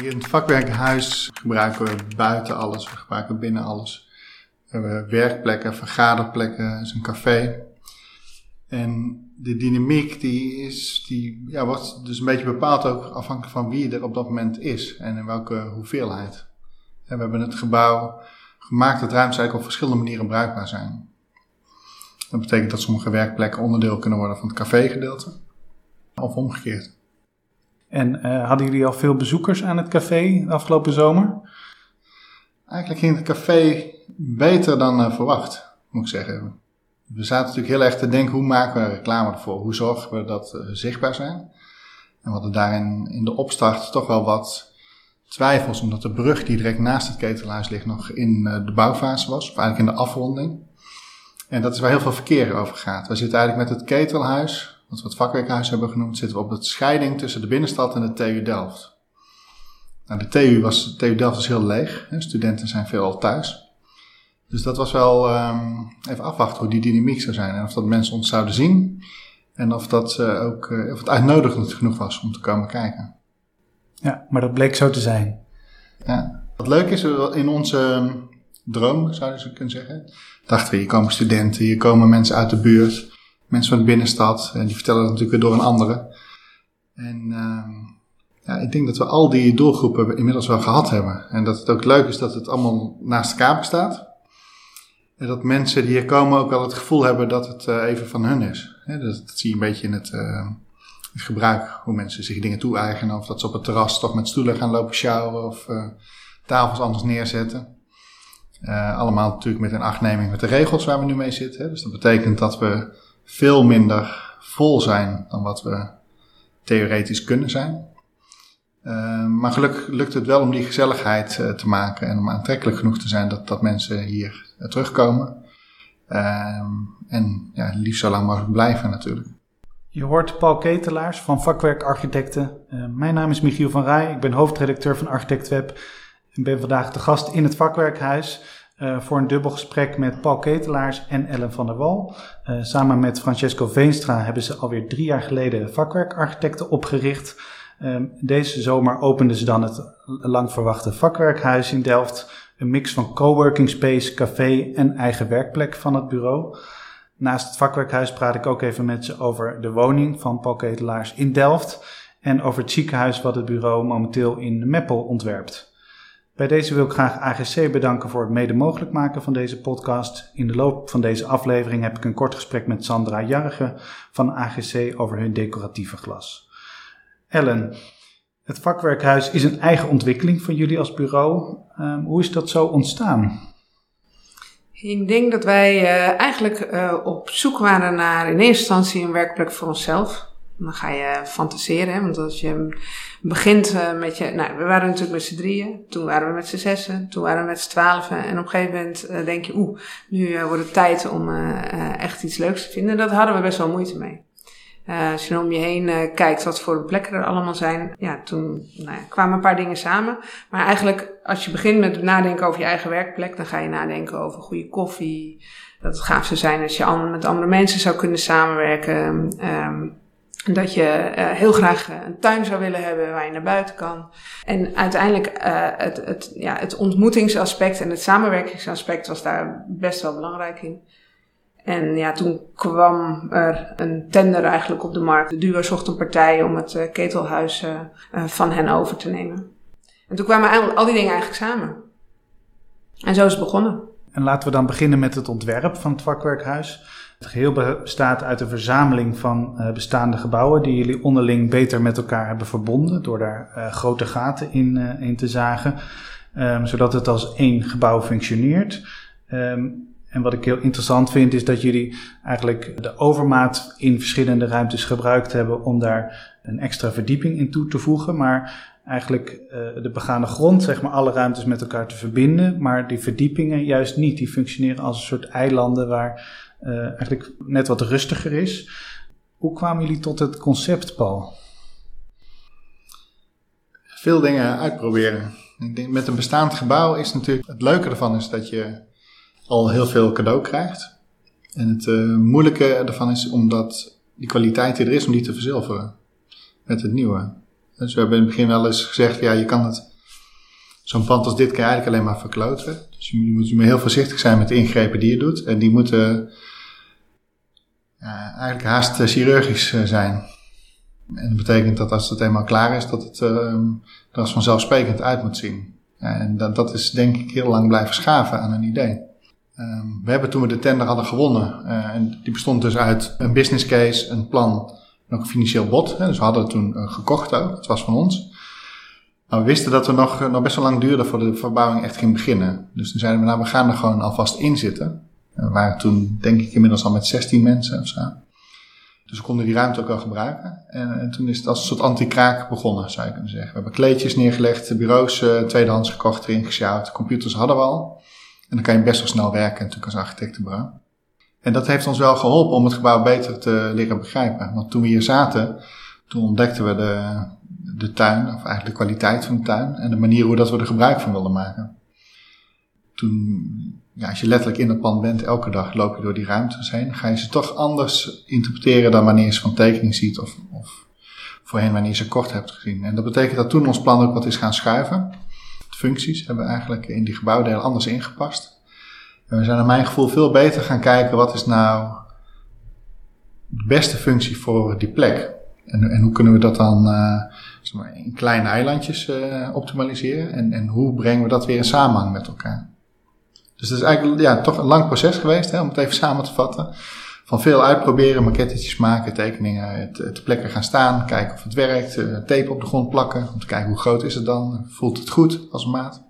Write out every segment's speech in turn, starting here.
Hier in het vakwerkhuis gebruiken we buiten alles, we gebruiken binnen alles. We hebben werkplekken, vergaderplekken, is een café. En de dynamiek die is, die ja, wordt dus een beetje bepaald ook afhankelijk van wie er op dat moment is en in welke hoeveelheid. En we hebben het gebouw gemaakt dat ruimtes eigenlijk op verschillende manieren bruikbaar zijn. Dat betekent dat sommige werkplekken onderdeel kunnen worden van het cafégedeelte. Of omgekeerd. En uh, hadden jullie al veel bezoekers aan het café de afgelopen zomer? Eigenlijk ging het café beter dan uh, verwacht, moet ik zeggen. We zaten natuurlijk heel erg te denken, hoe maken we reclame ervoor? Hoe zorgen we dat we zichtbaar zijn? En we hadden daarin in de opstart toch wel wat twijfels, omdat de brug die direct naast het ketelhuis ligt nog in uh, de bouwfase was, of eigenlijk in de afronding. En dat is waar heel veel verkeer over gaat. We zitten eigenlijk met het ketelhuis, wat we het vakwerkhuis hebben genoemd, zitten we op de scheiding tussen de binnenstad en de TU Delft. Nou, de TU, was, de TU Delft is heel leeg. Hè? Studenten zijn veel thuis. Dus dat was wel um, even afwachten hoe die dynamiek zou zijn. En of dat mensen ons zouden zien. En of, dat, uh, ook, uh, of het uitnodigend genoeg was om te komen kijken. Ja, maar dat bleek zo te zijn. Ja. Wat leuk is, in onze droom, zou je kunnen zeggen, dachten we, hier komen studenten, hier komen mensen uit de buurt, mensen van de binnenstad, en die vertellen dat natuurlijk weer door een andere. En uh, ja, ik denk dat we al die doelgroepen inmiddels wel gehad hebben. En dat het ook leuk is dat het allemaal naast elkaar bestaat. En dat mensen die hier komen ook wel het gevoel hebben dat het uh, even van hun is. dat, zie je een beetje in het, uh, het, gebruik, hoe mensen zich dingen toe-eigenen. Of dat ze op het terras toch met stoelen gaan lopen sjouwen of uh, tafels anders neerzetten. allemaal natuurlijk met een achtneming met de regels waar we nu mee zitten. Dus dat betekent dat we veel minder vol zijn dan wat we theoretisch kunnen zijn. Uh, maar gelukkig lukt het wel om die gezelligheid uh, te maken en om aantrekkelijk genoeg te zijn dat, dat mensen hier uh, terugkomen. en ja, liefst zo lang mogelijk blijven natuurlijk. Je hoort Paul Ketelaars van Vakwerkarchitecten. mijn naam is Michiel van Rij, ik ben hoofdredacteur van ArchitectWeb en ben vandaag de gast in het Vakwerkhuis voor een dubbel gesprek met Paul Ketelaars en Ellen van der Wal. samen met Francesco Veenstra hebben ze alweer drie jaar geleden Vakwerkarchitecten opgericht. Um, deze zomer openden ze dan het lang verwachte vakwerkhuis in Delft. Een mix van coworking space, café en eigen werkplek van het bureau. Naast het vakwerkhuis praat ik ook even met ze over de woning van Paul Ketelaars in Delft. En over het ziekenhuis wat het bureau momenteel in Meppel ontwerpt. Bij deze wil ik graag AGC bedanken voor het mede mogelijk maken van deze podcast. In de loop van deze aflevering heb ik een kort gesprek met Sandra Jarge van AGC over hun decoratieve glas. Ellen, het vakwerkhuis is een eigen ontwikkeling van jullie als bureau. Um, hoe is dat zo ontstaan? Ik denk dat wij uh, eigenlijk uh, op zoek waren naar in eerste instantie een werkplek voor onszelf. Dan ga je fantaseren, hè? want als je begint uh, met je. Nou, we waren natuurlijk met z'n drieën, toen waren we met z'n zessen, toen waren we met z'n twaalfen. En op een gegeven moment denk je, oeh, nu wordt het tijd om echt iets leuks te vinden. Daar hadden we best wel moeite mee. Als je om je heen kijkt wat voor plekken er allemaal zijn, ja, toen nou ja, kwamen een paar dingen samen. Maar eigenlijk, als je begint met nadenken over je eigen werkplek, dan ga je nadenken over goede koffie. Dat het gaaf zou zijn als je met andere mensen zou kunnen samenwerken. Um, dat je uh, heel graag een tuin zou willen hebben waar je naar buiten kan. En uiteindelijk het, het, ja, het ontmoetingsaspect en het samenwerkingsaspect was daar best wel belangrijk in. En ja, toen kwam er een tender eigenlijk op de markt. De duo zocht een partij om het uh, ketelhuis uh, uh, van hen over te nemen. En toen kwamen al die dingen eigenlijk samen. En zo is het begonnen. En laten we dan beginnen met het ontwerp van het vakwerkhuis. Het geheel bestaat uit een verzameling van bestaande gebouwen die jullie onderling beter met elkaar hebben verbonden door daar grote gaten in, in te zagen, um, zodat het als één gebouw functioneert. Um, en wat ik heel interessant vind, is dat jullie eigenlijk de overmaat in verschillende ruimtes gebruikt hebben om daar een extra verdieping in toe te voegen. Maar eigenlijk de begane grond, zeg maar, alle ruimtes met elkaar te verbinden. Maar die verdiepingen juist niet. Die functioneren als een soort eilanden waar uh, eigenlijk net wat rustiger is. Hoe kwamen jullie tot het concept, Paul? Veel dingen uitproberen. Ik denk, met een bestaand gebouw is natuurlijk het leuke ervan is dat je al heel veel cadeau krijgt. En het uh, moeilijke ervan is omdat die kwaliteit die er is, om die te verzilveren met het nieuwe. Dus we hebben in het begin wel eens gezegd, ja, je kan het, zo'n pand als dit kan je eigenlijk alleen maar verkloten. Dus je moet, je moet heel voorzichtig zijn met de ingrepen die je doet. En die moeten eigenlijk haast chirurgisch zijn. En dat betekent dat als het eenmaal klaar is, dat het er als vanzelfsprekend uit moet zien. En dat, dat is denk ik heel lang blijven schaven aan een idee. Um, we hebben toen we de tender hadden gewonnen, uh, en die bestond dus uit een business case, een plan en ook een financieel bod. Hè, dus we hadden het toen gekocht ook, het was van ons. Maar we wisten dat we nog, nog best wel lang duurde voor de verbouwing echt ging beginnen. Dus toen zeiden we, nou we gaan er gewoon alvast in zitten. We waren toen denk ik inmiddels al met 16 mensen of zo. Dus we konden die ruimte ook wel gebruiken. En, en toen is het als een soort anti-kraak begonnen, zou je kunnen zeggen. We hebben kleedjes neergelegd, bureaus uh, tweedehands gekocht, erin gesjouwd. Computers hadden we al. En dan kan je best wel snel werken natuurlijk als architectenbureau. En dat heeft ons wel geholpen om het gebouw beter te leren begrijpen. Want toen we hier zaten, toen ontdekten we de, de tuin, of eigenlijk de kwaliteit van de tuin. En de manier hoe dat we er gebruik van wilden maken. Toen ja, als je letterlijk in het pand bent, elke dag loop je door die ruimtes heen, ga je ze toch anders interpreteren dan wanneer je ze van tekening ziet of, of voorheen wanneer je ze kort hebt gezien. En dat betekent dat toen ons plan ook wat is gaan schuiven. De functies hebben we eigenlijk in die gebouwdelen anders ingepast. En we zijn naar mijn gevoel veel beter gaan kijken wat is nou de beste functie voor die plek. En, en hoe kunnen we dat dan uh, in kleine eilandjes uh, optimaliseren? En, en hoe brengen we dat weer in samenhang met elkaar? Dus het is eigenlijk ja, toch een lang proces geweest, hè, om het even samen te vatten. Van veel uitproberen, maquettetjes maken, tekeningen te, plekken gaan staan, kijken of het werkt, uh, tape op de grond plakken, om te kijken hoe groot is het dan, voelt het goed als maat.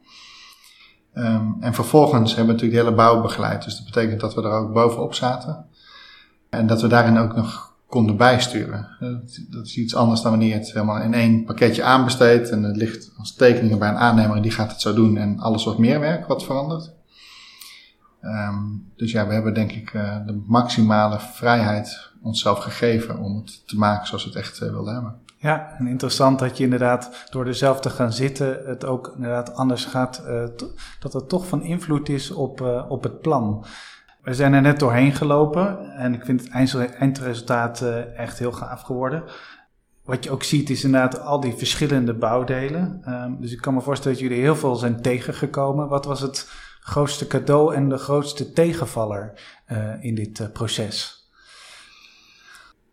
Um, en vervolgens hebben we natuurlijk de hele bouw begeleid, dus dat betekent dat we er ook bovenop zaten. En dat we daarin ook nog konden bijsturen. Dat is iets anders dan wanneer je het helemaal in één pakketje aanbesteedt en het ligt als tekeningen bij een aannemer en die gaat het zo doen en alles wordt meer werk wat verandert. Um, dus ja, we hebben denk ik uh, de maximale vrijheid onszelf gegeven om het te maken zoals we het echt uh, wilden hebben. Ja, en interessant dat je inderdaad door er zelf te gaan zitten het ook inderdaad anders gaat, uh, dat het toch van invloed is op, op het plan. We zijn er net doorheen gelopen en ik vind het eindresultaat echt heel gaaf geworden. Wat je ook ziet is inderdaad al die verschillende bouwdelen. Um, dus ik kan me voorstellen dat jullie heel veel zijn tegengekomen. Wat was het grootste cadeau en de grootste tegenvaller uh, in dit uh, proces?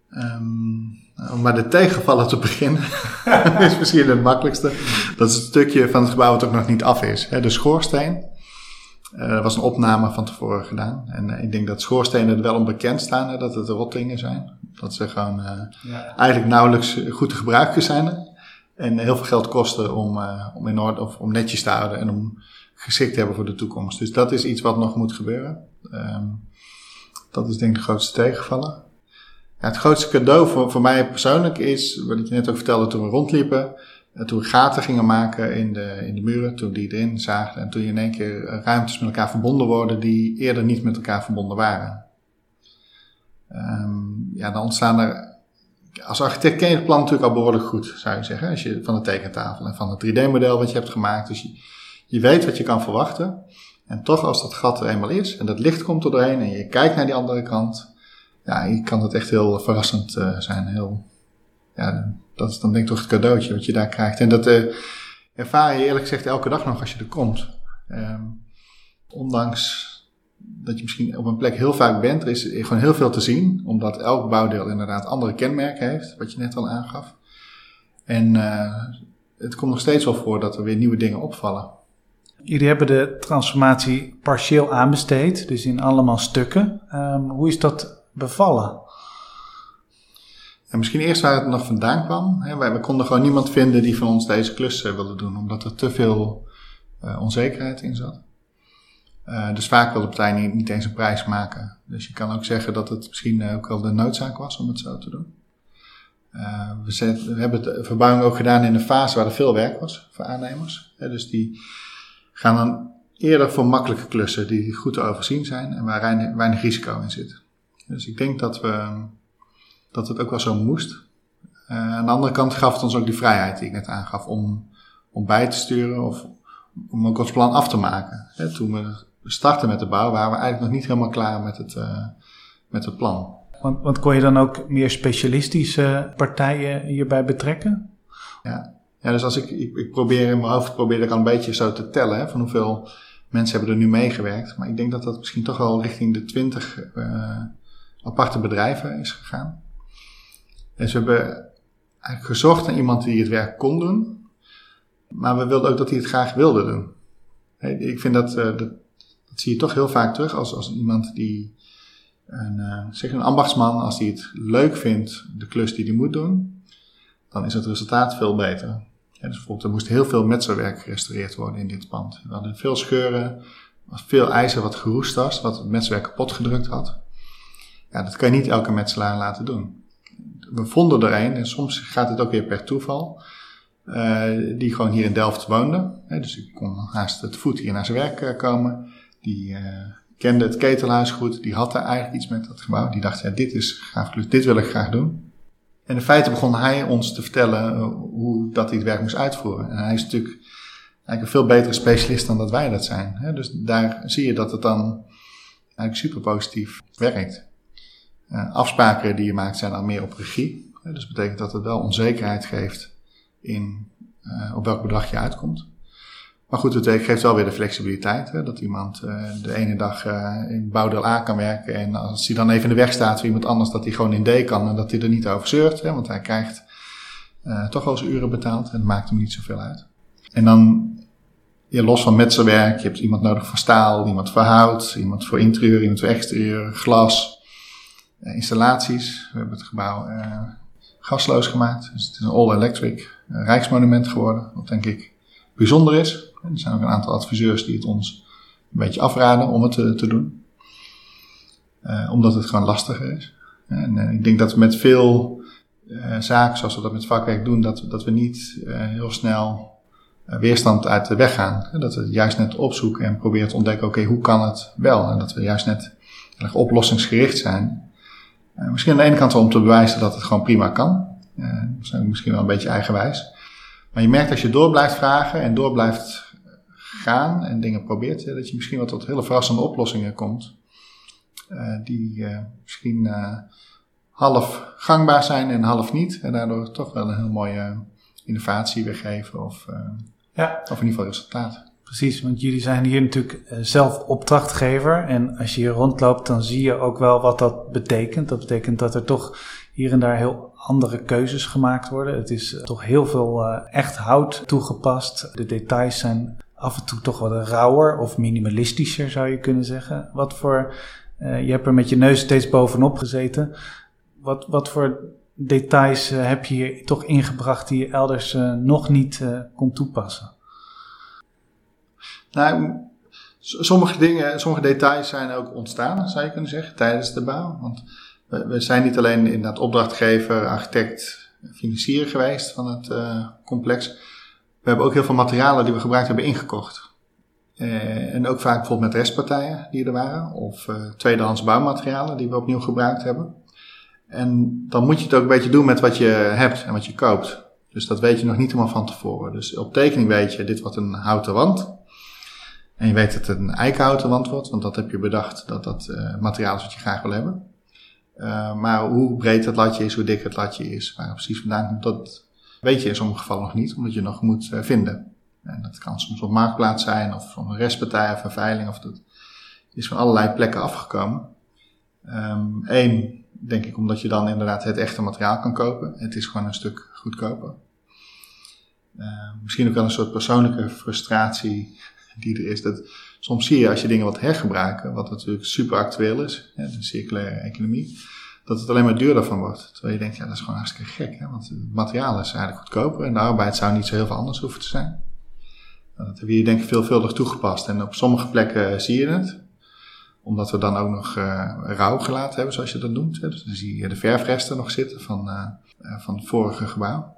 Um, om maar de tegenvaller te beginnen, is misschien het makkelijkste. Dat is het stukje van het gebouw wat ook nog niet af is. Hè, de schoorsteen. Uh, er was een opname van tevoren gedaan. En ik denk dat schoorstenen er wel onbekend staan, hè, dat het rottingen zijn. Dat ze gewoon ja. eigenlijk nauwelijks goed te gebruiken zijn. En heel veel geld kosten om, om in orde of om netjes te houden en om geschikt hebben voor de toekomst. Dus dat is iets wat nog moet gebeuren. Um, dat is denk ik de grootste tegenvaller. Ja, het grootste cadeau voor, voor mij persoonlijk is, wat ik je net ook vertelde toen we rondliepen, eh, toen we gaten gingen maken in de, in de muren, toen die erin zagen en toen je in één keer ruimtes met elkaar verbonden worden die eerder niet met elkaar verbonden waren. Um, ja, dan ontstaan er als architect ken je het plan natuurlijk al behoorlijk goed, zou je zeggen. Als je van de tekentafel en van het 3D-model wat je hebt gemaakt. Dus je, je weet wat je kan verwachten. En toch, als dat gat er eenmaal is en dat licht komt er doorheen en je kijkt naar die andere kant, ja, kan dat echt heel verrassend uh, zijn. Heel, ja, dat is dan denk ik toch het cadeautje wat je daar krijgt. En dat uh, ervaar je eerlijk gezegd elke dag nog als je er komt. Um, ondanks dat je misschien op een plek heel vaak bent, er is gewoon heel veel te zien, omdat elk bouwdeel inderdaad andere kenmerken heeft, wat je net al aangaf. En uh, het komt nog steeds wel voor dat er weer nieuwe dingen opvallen. Jullie hebben de transformatie partieel aanbesteed, dus in allemaal stukken. Um, hoe is dat bevallen? Ja, misschien eerst waar het nog vandaan kwam. Hè. Wij, we konden gewoon niemand vinden die van ons deze klus uh, wilde doen, omdat er te veel uh, onzekerheid in zat. Uh, dus vaak wil de partij niet, eens een prijs maken. Dus je kan ook zeggen dat het misschien ook wel de noodzaak was om het zo te doen. We, hebben de verbouwing ook gedaan in een fase waar er veel werk was voor aannemers. dus die gaan dan eerder voor makkelijke klussen die goed te overzien zijn en waar weinig, weinig risico in zit. Dus ik denk dat, we, dat het ook wel zo moest. Uh, aan de andere kant gaf het ons ook die vrijheid die ik net aangaf om, om bij te sturen of om ook ons plan af te maken. He, toen we startten met de bouw waren we eigenlijk nog niet helemaal klaar met het, uh, met het plan. Want, want kon je dan ook meer specialistische partijen hierbij betrekken? Ja, ja dus als ik, ik, ik probeer in mijn hoofd probeer ik al een beetje zo te tellen hè, van hoeveel mensen hebben er nu meegewerkt. Maar ik denk dat dat misschien toch wel richting de 20 uh, aparte bedrijven is gegaan. En ze hebben eigenlijk gezocht naar iemand die het werk kon doen. Maar we wilden ook dat hij het graag wilde doen. Ik vind dat, uh, dat, dat, zie je toch heel vaak terug als, als iemand die, een, uh, zeg een ambachtsman, als die het leuk vindt, de klus die hij moet doen, dan is het resultaat veel beter. Dus bijvoorbeeld, er moest heel veel metselwerk gerestaureerd worden in dit pand. We hadden veel scheuren, veel ijzer wat geroest was, wat het metswerk kapot gedrukt had. Ja, dat kan je niet elke metselaar laten doen. We vonden er een, en soms gaat het ook weer per toeval, uh, die gewoon hier in Delft woonde. dus ik kon haast het voet hier naar zijn werk uh, komen. Die uh, kende het ketelhuis goed, die had er eigenlijk iets met dat gebouw. Die dacht, ja, dit is gaaf, dit wil ik graag doen. En in feite begon hij ons te vertellen hoe dat hij het werk moest uitvoeren. En hij is natuurlijk eigenlijk een veel betere specialist dan dat wij dat zijn. Dus daar zie je dat het dan eigenlijk super positief werkt. Uh, afspraken die je maakt zijn dan meer op regie. Dus dat betekent dat het wel onzekerheid geeft in uh, op welk bedrag je uitkomt. Maar goed, het geeft wel weer de flexibiliteit. Hè, dat iemand uh, de ene dag uh, in bouwdeel A kan werken. En als hij dan even in de weg staat voor iemand anders, dat hij gewoon in D kan. En dat hij er niet over zeurt. Hè, want hij krijgt uh, toch wel zijn uren betaald. En het maakt hem niet zoveel uit. En dan, ja, los van metselwerk, je hebt iemand nodig voor staal, iemand voor hout, iemand voor interieur, iemand voor exterieur, glas, installaties. We hebben het gebouw gasloos gemaakt. Dus het is een all-electric rijksmonument geworden. Wat denk ik bijzonder is. Er zijn ook een aantal adviseurs die het ons een beetje afraden om het te, te doen. Uh, omdat het gewoon lastiger is. En uh, ik denk dat we met veel uh, zaken, zoals we dat met vakwerk doen, dat, dat we niet heel snel weerstand uit de weg gaan. Dat we juist net opzoeken en proberen te ontdekken, oké, hoe kan het wel? En dat we juist net oplossingsgericht zijn. misschien aan de ene kant om te bewijzen dat het gewoon prima kan. dat zijn misschien wel een beetje eigenwijs. Maar je merkt als je door blijft vragen en door blijft gaan en dingen probeert, dat je misschien wel tot hele verrassende oplossingen komt. Uh, die uh, misschien uh, half gangbaar zijn en half niet. En daardoor toch wel een heel mooie innovatie weergeven of, ja. of in ieder geval resultaat. Precies, want jullie zijn hier natuurlijk zelf opdrachtgever. En als je hier rondloopt, dan zie je ook wel wat dat betekent. Dat betekent dat er toch hier en daar heel andere keuzes gemaakt worden. Het is toch heel veel echt hout toegepast. De details zijn af en toe toch wat rauwer of minimalistischer zou je kunnen zeggen. Wat voor, uh, je hebt er met je neus steeds bovenop gezeten. Wat, wat voor details uh, heb je hier toch ingebracht die je elders uh, nog niet kon toepassen? Nou, sommige dingen, sommige details zijn ook ontstaan, zou je kunnen zeggen, tijdens de bouw. Want we, we zijn niet alleen inderdaad opdrachtgever, architect, financier geweest van het complex we hebben ook heel veel materialen die we gebruikt hebben ingekocht. Uh, en ook vaak bijvoorbeeld met restpartijen die er waren. Of uh, tweedehands bouwmaterialen die we opnieuw gebruikt hebben. En dan moet je het ook een beetje doen met wat je hebt en wat je koopt. Dus dat weet je nog niet helemaal van tevoren. Dus op tekening weet je, dit wordt een houten wand. En je weet dat het een eikenhouten wand wordt, want dat heb je bedacht dat dat uh, materiaal is wat je graag wil hebben. maar hoe breed het latje is, hoe dik het latje is, waar het precies vandaan komt, dat weet je in sommige gevallen nog niet, omdat je nog moet uh, vinden. En dat kan soms op marktplaats zijn, of van een restpartij of een veiling, of dat is van allerlei plekken afgekomen. Eén, ehm, denk ik, omdat je dan inderdaad het echte materiaal kan kopen. Het is gewoon een stuk goedkoper. Uh, misschien ook wel een soort persoonlijke frustratie die er is. Dat soms zie je als je dingen wat hergebruiken, wat natuurlijk super actueel is, hè, de circulaire economie dat het alleen maar duurder van wordt. Terwijl je denkt, ja, dat is gewoon hartstikke gek. Hè? Want het materiaal is eigenlijk goedkoper en de arbeid zou niet zo heel veel anders hoeven te zijn. Nou, dat hebben we hier denk ik veelvuldig toegepast. En op sommige plekken zie je het. Omdat we dan ook nog uh, rauw gelaten hebben, zoals je dat noemt. Hè? Dus dan zie je de verfresten nog zitten van, uh, van het vorige gebouw.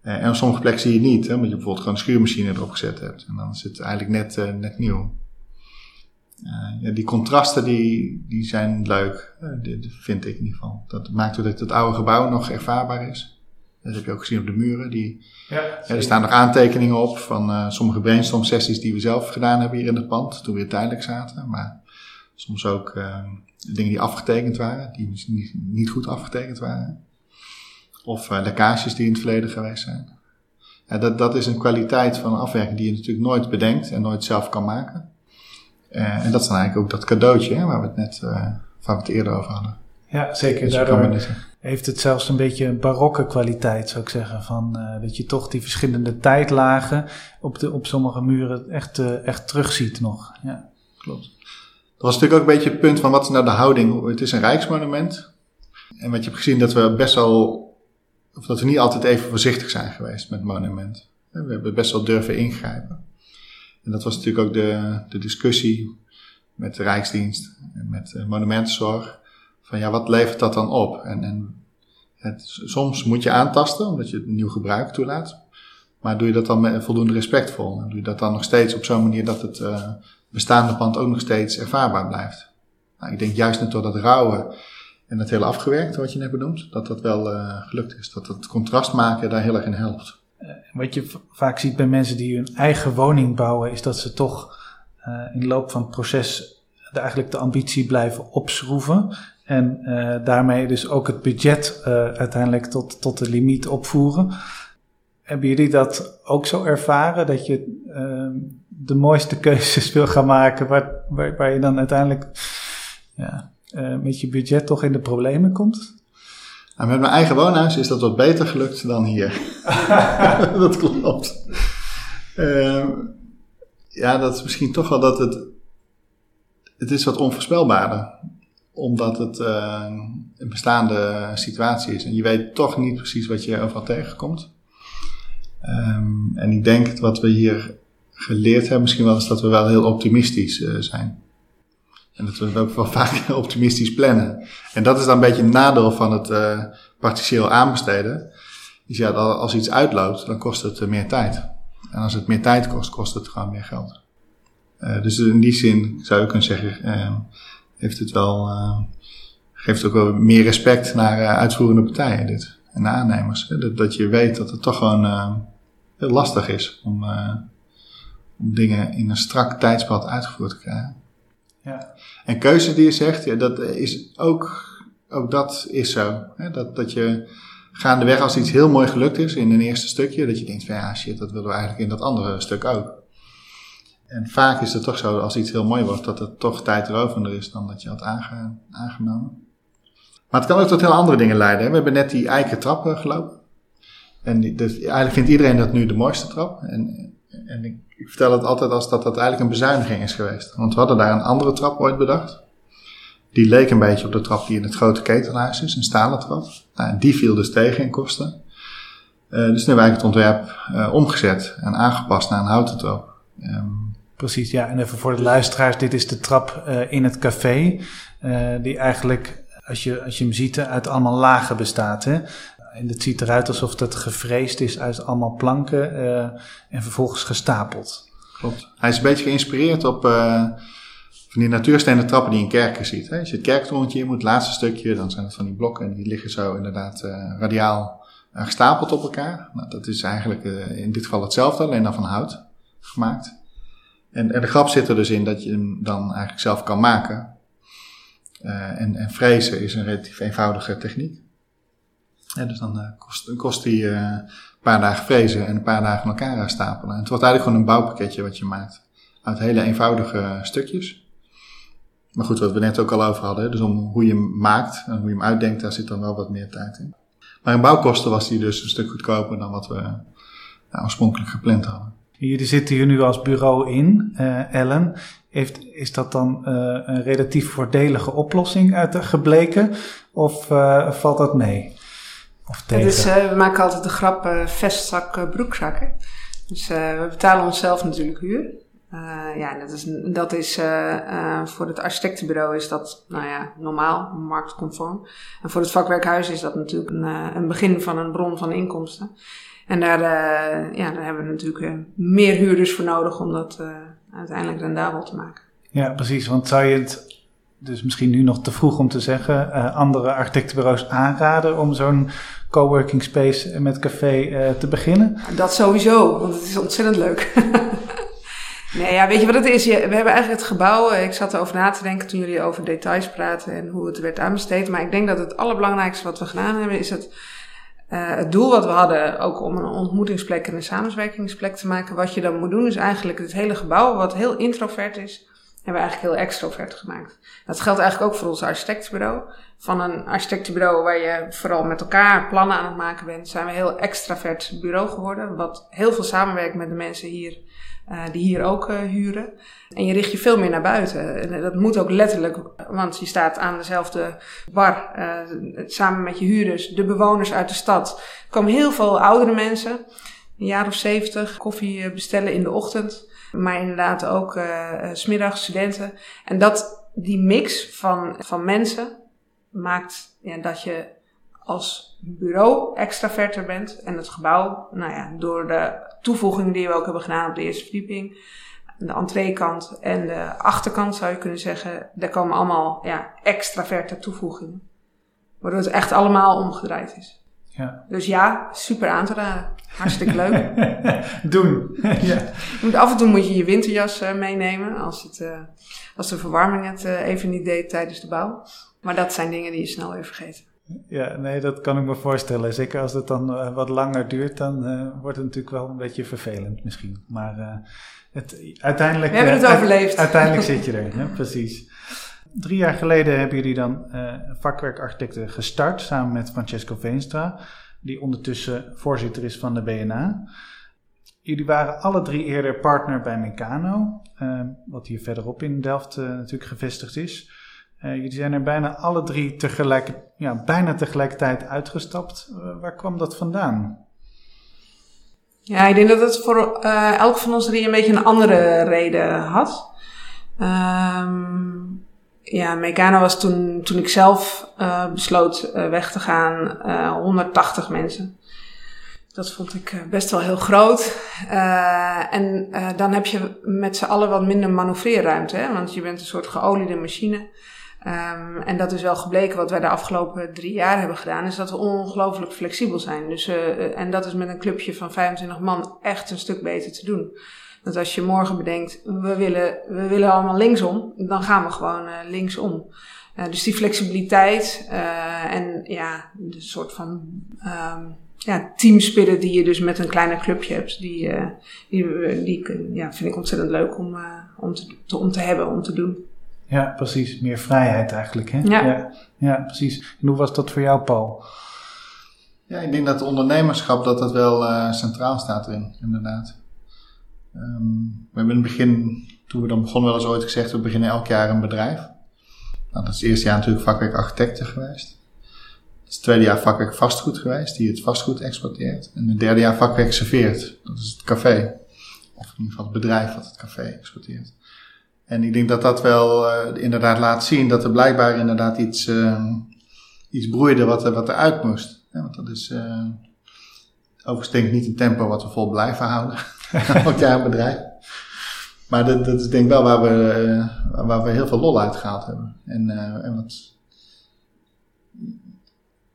En op sommige plekken zie je het niet, hè? omdat je bijvoorbeeld gewoon een schuurmachine erop gezet hebt. En dan is het eigenlijk net, net nieuw. Uh, ja, die contrasten die, die zijn leuk, uh, vind ik in ieder geval. Dat maakt dat het oude gebouw nog ervaarbaar is. Dat heb je ook gezien op de muren. Die, ja, er staan nog aantekeningen op van uh, sommige brainstorm sessies die we zelf gedaan hebben hier in het pand, toen we hier tijdelijk zaten. Maar soms ook dingen die afgetekend waren, die niet, niet goed afgetekend waren. Of lekkages die in het verleden geweest zijn. Ja, dat, dat is een kwaliteit van afwerking die je natuurlijk nooit bedenkt en nooit zelf kan maken. Uh, en dat is dan eigenlijk ook dat cadeautje hè, waar we het net uh, waar we het eerder over hadden. Ja, zeker. Dus Daardoor heeft het zelfs een beetje een barokke kwaliteit, zou ik zeggen. Van, uh, dat je toch die verschillende tijdlagen op, de, op sommige muren echt, echt terugziet nog. Ja, klopt. Dat was natuurlijk ook een beetje het punt van wat is nou de houding. Het is een rijksmonument. En wat je hebt gezien dat we best wel, of dat we niet altijd even voorzichtig zijn geweest met het monument. We hebben best wel durven ingrijpen. En dat was natuurlijk ook de, de discussie met de Rijksdienst en met monumentenzorg. Van ja, wat levert dat dan op? En, en het, soms moet je aantasten, omdat je het nieuw gebruik toelaat. Maar doe je dat dan met voldoende respectvol? En doe je dat dan nog steeds op zo'n manier dat het uh, bestaande pand ook nog steeds ervaarbaar blijft? Nou, ik denk juist net door dat rouwen en dat hele afgewerkte wat je net benoemt, dat dat wel uh, gelukt is. Dat het contrast maken daar heel erg in helpt. Eh, wat je vaak ziet bij mensen die hun eigen woning bouwen, is dat ze toch uh, in de loop van het proces eigenlijk de ambitie blijven opschroeven. En uh, daarmee dus ook het budget uiteindelijk tot, tot de limiet opvoeren. Hebben jullie dat ook zo ervaren? Dat je ehm, de mooiste keuzes wil gaan maken, waar, waar, waar je dan uiteindelijk ja, met je budget toch in de problemen komt? Nou, met mijn eigen woonhuis is dat wat beter gelukt dan hier. dat klopt. Uh, ja, dat is misschien toch wel dat het. Het is wat onvoorspelbaarder. Omdat het uh, een bestaande situatie is. En je weet toch niet precies wat je overal tegenkomt. Um, en ik denk wat we hier geleerd hebben, misschien wel, is dat we wel heel optimistisch uh, zijn. En dat we ook wel vaak optimistisch plannen. En dat is dan een beetje een nadeel van het uh, partieel aanbesteden. Dus ja, als iets uitloopt, dan kost het uh, meer tijd. En als het meer tijd kost, kost het gewoon meer geld. Uh, dus in die zin zou je kunnen zeggen, uh, heeft het wel, geeft ook wel meer respect naar uitvoerende partijen dit. En de aannemers. Dat, dat, je weet dat het toch gewoon heel lastig is om, om dingen in een strak tijdspad uitgevoerd te krijgen. Ja. En keuze die je zegt, ja, dat is ook, ook dat is zo. Hè? Dat, dat je gaandeweg als iets heel mooi gelukt is in een eerste stukje, dat je denkt van ja shit, dat willen we eigenlijk in dat andere stuk ook. En vaak is het toch zo, als iets heel mooi wordt, dat het toch tijdrovender is dan dat je had aange, aangenomen. Maar het kan ook tot heel andere dingen leiden. Hè? We hebben net die eiken trap gelopen. En dus eigenlijk vindt iedereen dat nu de mooiste trap. En, en ik ik vertel het altijd als dat dat eigenlijk een bezuiniging is geweest. Want we hadden daar een andere trap ooit bedacht. Die leek een beetje op de trap die in het grote ketelhuis is, een stalen trap. Nou, die viel dus tegen in kosten. Uh, dus nu hebben het ontwerp uh, omgezet en aangepast naar een houten trap. Um, Precies, ja. En even voor de luisteraars, dit is de trap uh, in het café. die eigenlijk, als je, als je hem ziet, uit allemaal lagen bestaat. Hè? En het ziet eruit alsof het gevreesd is uit allemaal planken uh, en vervolgens gestapeld. Klopt. Hij is een beetje geïnspireerd op uh, van die natuurstenen trappen die je in kerken ziet. Hè? Als je het kerktorentje in moet, het laatste stukje, dan zijn het van die blokken en die liggen zo inderdaad uh, radiaal gestapeld op elkaar. Nou, dat is eigenlijk in dit geval hetzelfde, alleen dan van hout gemaakt. En, en de grap zit er dus in dat je hem dan eigenlijk zelf kan maken. en, en frezen is een relatief eenvoudige techniek. Dus dan uh, kost, kost die uh, een paar dagen frezen en een paar dagen elkaar stapelen. En het wordt eigenlijk gewoon een bouwpakketje wat je maakt. Uit hele eenvoudige stukjes. Maar goed, wat we net ook al over hadden. Dus om hoe je hem maakt en hoe je hem uitdenkt, daar zit dan wel wat meer tijd in. Maar in bouwkosten was die dus een stuk goedkoper dan wat we nou, oorspronkelijk gepland hadden. Jullie zitten hier nu als bureau in, Ellen. Heeft, is dat dan een relatief voordelige oplossing uit gebleken? Of valt dat mee? Dus uh, we maken altijd de grap uh, vestzak, uh, broekzakken. Dus we betalen onszelf natuurlijk huur. ja, dat is, dat is voor het architectenbureau is dat, nou ja, normaal, marktconform. En voor het vakwerkhuis is dat natuurlijk een, een begin van een bron van inkomsten. En daar, ja, daar hebben we natuurlijk meer huurders voor nodig om dat uiteindelijk rendabel te maken. Ja, precies. Want zou je het dus misschien nu nog te vroeg om te zeggen, andere architectenbureaus aanraden om zo'n coworking space met café uh, te beginnen? Dat sowieso, want het is ontzettend leuk. nee, ja, weet je wat het is? we hebben eigenlijk het gebouw, eh, ik zat erover na te denken toen jullie over details praten en hoe het werd aanbesteed. Maar ik denk dat het allerbelangrijkste wat we gedaan hebben is het Uh, het doel wat we hadden, ook om een ontmoetingsplek en een samenwerkingsplek te maken, wat je dan moet doen, is eigenlijk het hele gebouw, wat heel introvert is, hebben we eigenlijk heel extrovert gemaakt. Dat geldt eigenlijk ook voor ons architectenbureau. Van een architectenbureau waar je vooral met elkaar plannen aan het maken bent, zijn we een heel extravert bureau geworden. Wat heel veel samenwerkt met de mensen hier, uh, die hier ook uh, huren. En je richt je veel meer naar buiten. En dat moet ook letterlijk, want je staat aan dezelfde bar, samen met je huurders, de bewoners uit de stad. Er komen heel veel oudere mensen, een jaar of zeventig, koffie bestellen in de ochtend. Maar inderdaad ook uh, smiddags studenten. En dat, die mix van, van mensen maakt ja, dat je als bureau extraverter bent. En het gebouw, nou ja, door de toevoegingen die we ook hebben gedaan op de eerste verdieping. De entreekant en de achterkant zou je kunnen zeggen. Daar komen allemaal ja, extraverte toevoegingen. Waardoor het echt allemaal omgedraaid is. Ja. Dus ja, super aan te raden. Hartstikke leuk. Doen. ja. af en toe moet je je winterjas uh, meenemen als, het, uh, als de verwarming het uh, even niet deed tijdens de bouw. Maar dat zijn dingen die je snel weer vergeet. Ja, nee, dat kan ik me voorstellen. Zeker als het dan wat langer duurt, dan wordt het natuurlijk wel een beetje vervelend misschien. Maar het, uiteindelijk... We hebben het overleefd. Uiteindelijk zit je er, ja, precies. Drie jaar geleden hebben jullie dan vakwerkarchitecten gestart samen met Francesco Veenstra die ondertussen voorzitter is van de BNA. Jullie waren alle drie eerder partner bij Meccano, uh, wat hier verderop in Delft uh, natuurlijk gevestigd is. Uh, jullie zijn er bijna alle drie tegelijk, ja, bijna tegelijkertijd uitgestapt. waar kwam dat vandaan? Ja, ik denk dat het voor elk van ons drie een beetje een andere reden had. Um, ja, Meccano was toen, toen ik zelf uh, besloot uh, weg te gaan, uh, eh, 180 mensen. Dat vond ik best wel heel groot. en dan heb je met z'n allen wat minder manoeuvreerruimte, hè? want je bent een soort geoliede machine. Um, en dat is wel gebleken wat wij de afgelopen drie jaar hebben gedaan, is dat we ongelooflijk flexibel zijn. Dus, en dat is met een clubje van 25 man echt een stuk beter te doen. Dat als je morgen bedenkt, we willen, we willen allemaal linksom, dan gaan we gewoon uh, linksom. Uh, dus die flexibiliteit uh, en ja, de soort van um, ja, teamspirit die je dus met een kleiner clubje hebt, die, die, die ja, vind ik ontzettend leuk om, om, te, om te hebben, om te doen. Ja, precies. Meer vrijheid eigenlijk. Hè? Ja. ja. Ja, precies. En hoe was dat voor jou, Paul? Ja, ik denk dat ondernemerschap dat dat wel centraal staat erin, inderdaad. Um, we hebben in het begin, toen we dan begonnen, wel eens ooit gezegd: we beginnen elk jaar een bedrijf. Nou, dat is het eerste jaar natuurlijk vakwerk architecten geweest. Het is tweede jaar vakwerk vastgoed geweest, die het vastgoed exporteert. En het derde jaar vakwerk serveert, dat is het café. Of in ieder geval het bedrijf wat het café exporteert. En ik denk dat dat wel uh, inderdaad laat zien dat er blijkbaar inderdaad iets, uh, iets broeide wat, wat eruit moest. Want dat is uh, overigens denk ik niet een tempo wat we vol blijven houden. elk jaar een bedrijf. Maar dat, dat is denk ik wel waar we, uh, waar we heel veel lol uit gehaald hebben. En, uh, en wat,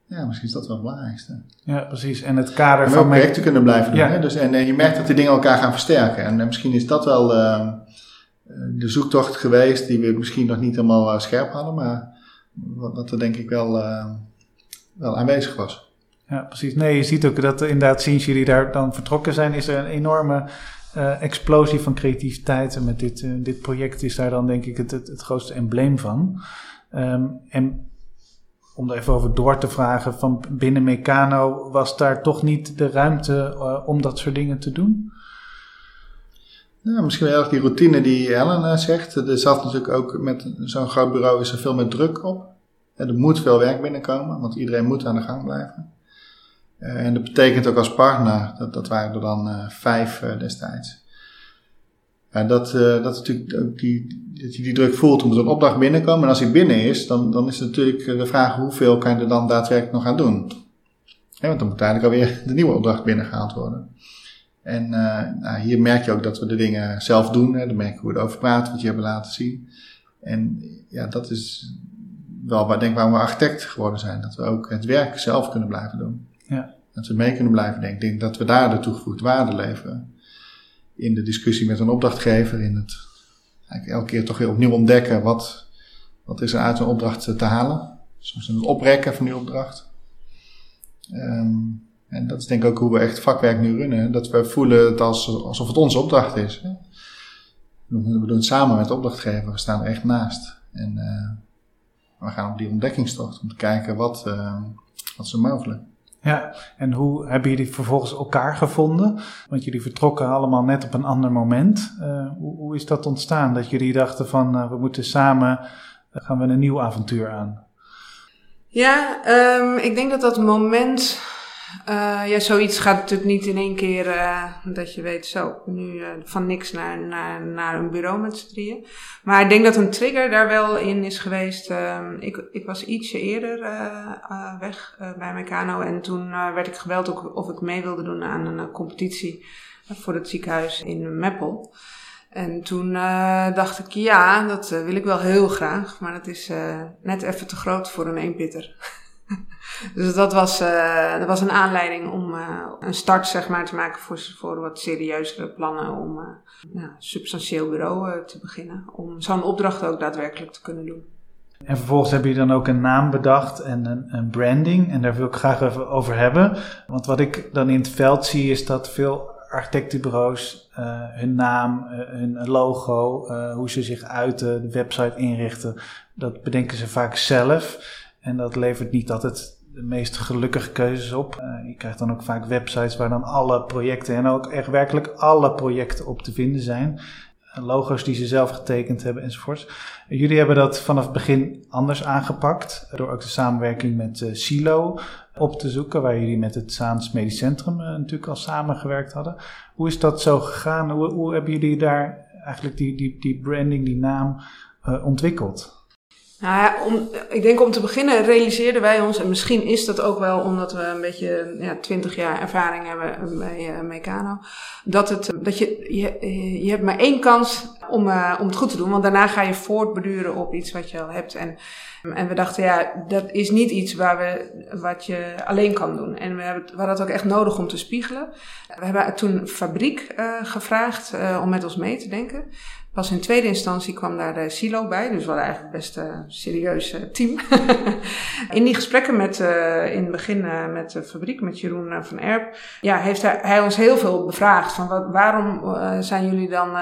ja, misschien is dat wel het belangrijkste. Ja, precies. En het kader en van... projecten kunnen blijven doen. Ja. Hè? Dus, en, en je merkt dat die dingen elkaar gaan versterken. En, en misschien is dat wel uh, de zoektocht geweest die we misschien nog niet helemaal scherp hadden. Maar wat, wat er denk ik wel, wel aanwezig was. Ja, precies. Nee, je ziet ook dat inderdaad sinds jullie daar dan vertrokken zijn, is er een enorme uh, explosie van creativiteit. En met dit, uh, dit project is daar dan denk ik het, het, grootste embleem van. Um, en om er even over door te vragen, van binnen Meccano was daar toch niet de ruimte uh, om dat soort dingen te doen? Nou, misschien wel die routine die Ellen zegt. Er zat natuurlijk ook met zo'n groot bureau is er veel meer druk op. Er moet veel werk binnenkomen, want iedereen moet aan de gang blijven. Uh, en dat betekent ook als partner, dat, dat waren er dan uh, vijf uh, destijds. Ja, dat, dat, natuurlijk ook die, dat je die druk voelt, moet een opdracht binnenkomen. En als die binnen is, dan, dan is het natuurlijk de vraag hoeveel kan je er dan daadwerkelijk nog aan doen. Want dan moet eigenlijk alweer de nieuwe opdracht binnengehaald worden. En nou, hier merk je ook dat we de dingen zelf doen. Hè. Dan merk je hoe we erover praten, wat je hebben laten zien. En ja, dat is wel waar, denk ik waarom we architect geworden zijn. Dat we ook het werk zelf kunnen blijven doen. Ja. Dat we mee kunnen blijven denken. Ik denk dat we daar de toegevoegde waarde leveren. In de discussie met een opdrachtgever. In het eigenlijk elke keer toch weer opnieuw ontdekken. Wat, wat is er uit een opdracht te halen. Soms een oprekken van die opdracht. Ehm, en dat is denk ik ook hoe we echt vakwerk nu runnen. Dat we voelen het als, alsof het onze opdracht is. We doen het samen met de opdrachtgever, we staan er echt naast. En uh, we gaan op die ontdekkingstocht om te kijken wat, uh, wat is er mogelijk. Ja, en hoe hebben jullie vervolgens elkaar gevonden? Want jullie vertrokken allemaal net op een ander moment. Uh, hoe, hoe, is dat ontstaan? Dat jullie dachten van we moeten samen, gaan we een nieuw avontuur aan? Ja, um, ik denk dat dat moment uh, ja, zoiets gaat natuurlijk niet in één keer uh, dat je weet, zo, nu uh, van niks naar, naar, naar een bureau met z'n drieën. Maar ik denk dat een trigger daar wel in is geweest. Ehm, ik, ik was ietsje eerder weg bij Meccano en toen werd ik gebeld ook of ik mee wilde doen aan een competitie voor het ziekenhuis in Meppel. En toen dacht ik, ja, dat wil ik wel heel graag, maar dat is net even te groot voor een eenpitter. dus dat was, uh, dat was een aanleiding om uh, een start zeg maar, te maken voor, voor wat serieuzere plannen om ja, substantieel bureau te beginnen. Om zo'n opdracht ook daadwerkelijk te kunnen doen. En vervolgens heb je dan ook een naam bedacht en een, een, branding. En daar wil ik graag even over hebben. Want wat ik dan in het veld zie is dat veel architectenbureaus hun naam, hun logo, hoe ze zich uiten, de website inrichten, dat bedenken ze vaak zelf. En dat levert niet altijd de meest gelukkige keuzes op. Uh, je krijgt dan ook vaak websites waar dan alle projecten en ook echt werkelijk alle projecten op te vinden zijn. Uh, logo's die ze zelf getekend hebben enzovoorts. Uh, jullie hebben dat vanaf het begin anders aangepakt. Door ook de samenwerking met Silo op te zoeken. Waar jullie met het Zaans Medisch Centrum natuurlijk al samengewerkt hadden. Hoe is dat zo gegaan? Hoe, hoe hebben jullie daar eigenlijk die, die, die branding, die naam ontwikkeld? Nou ja, om, ik denk om te beginnen realiseerden wij ons, en misschien is dat ook wel omdat we een beetje ja, 20 jaar ervaring hebben bij uh, Meccano, dat, het, dat je, je, je hebt maar één kans om, uh, om het goed te doen, want daarna ga je voortbeduren op iets wat je al hebt. En, en we dachten, ja, dat is niet iets waar we, wat je alleen kan doen. En we hebben, we hadden het ook echt nodig om te spiegelen. We hebben toen Fabriek gevraagd om met ons mee te denken. Pas in tweede instantie kwam daar de Silo bij, dus we eigenlijk best een serieus team. in die gesprekken met, in het begin met de fabriek, met Jeroen van Erp, ja, heeft hij, ons heel veel bevraagd van wat, waarom zijn jullie dan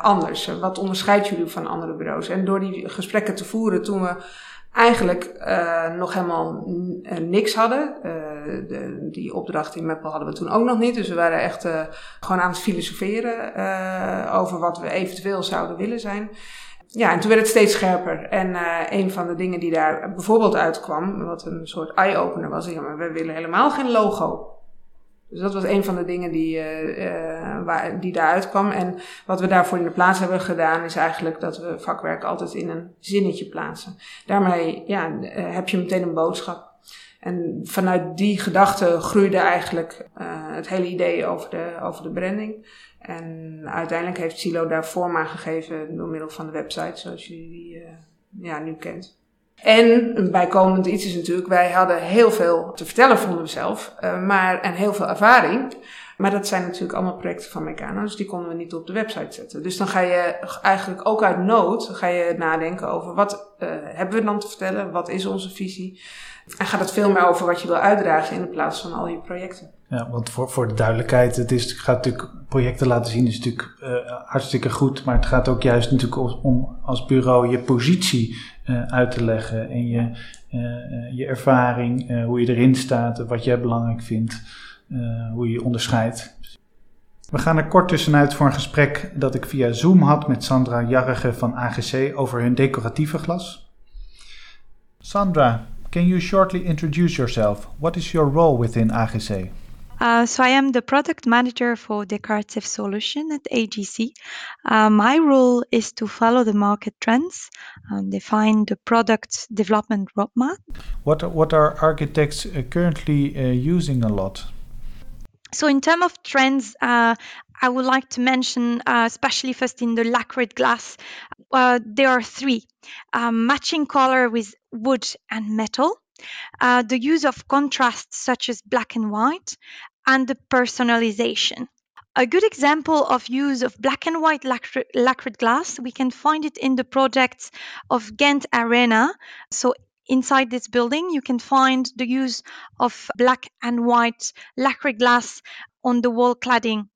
anders? Wat onderscheidt jullie van andere bureaus? En door die gesprekken te voeren toen we eigenlijk uh, nog helemaal niks hadden. Uh, de, die opdracht in Meppel hadden we toen ook nog niet. Dus we waren echt uh, gewoon aan het filosoferen over wat we eventueel zouden willen zijn. Ja, en toen werd het steeds scherper. En een van de dingen die daar bijvoorbeeld uitkwam, wat een soort eye-opener was, ja, maar we willen helemaal geen logo. Dus dat was een van de dingen die, uh, waar, die daaruit kwam. En wat we daarvoor in de plaats hebben gedaan, is eigenlijk dat we vakwerk altijd in een zinnetje plaatsen. Daarmee ja, uh, heb je meteen een boodschap. En vanuit die gedachte groeide eigenlijk het hele idee over de, over de branding. En uiteindelijk heeft Silo daar vorm aan gegeven door middel van de website, zoals jullie die ja, nu kent. En een bijkomend iets is natuurlijk, wij hadden heel veel te vertellen, vonden we zelf, uh, maar, en heel veel ervaring. Maar dat zijn natuurlijk allemaal projecten van Meccano, dus die konden we niet op de website zetten. Dus dan ga je eigenlijk ook uit nood ga je nadenken over wat uh, hebben we dan te vertellen, wat is onze visie. En gaat het veel meer over wat je wil uitdragen in plaats van al je projecten. Ja, want voor, voor de duidelijkheid, het is, gaat natuurlijk projecten laten zien is natuurlijk uh, hartstikke goed, maar het gaat ook juist natuurlijk om als bureau je positie uit te leggen en je, uh, je ervaring, hoe je erin staat, wat jij belangrijk vindt, hoe je je onderscheidt. We gaan er kort tussenuit voor een gesprek dat ik via Zoom had met Sandra Jarrige van AGC over hun decoratieve glas. Sandra, can you shortly introduce yourself? What is your role within AGC? Uh, so I am the product manager for decorative solution at AGC. Uh, my role is to follow the market trends and define the product development roadmap. What what are architects uh, currently uh, using a lot? So in terms of trends, uh, I would like to mention, uh, especially first in the lacquered glass, there are three: um, matching color with wood and metal uh, the use of contrasts such as black and white, and the personalization. A good example of use of black and white lacquered glass, we can find it in the projects of Ghent Arena. So inside this building, you can find the use of black and white lacquered glass on the wall cladding.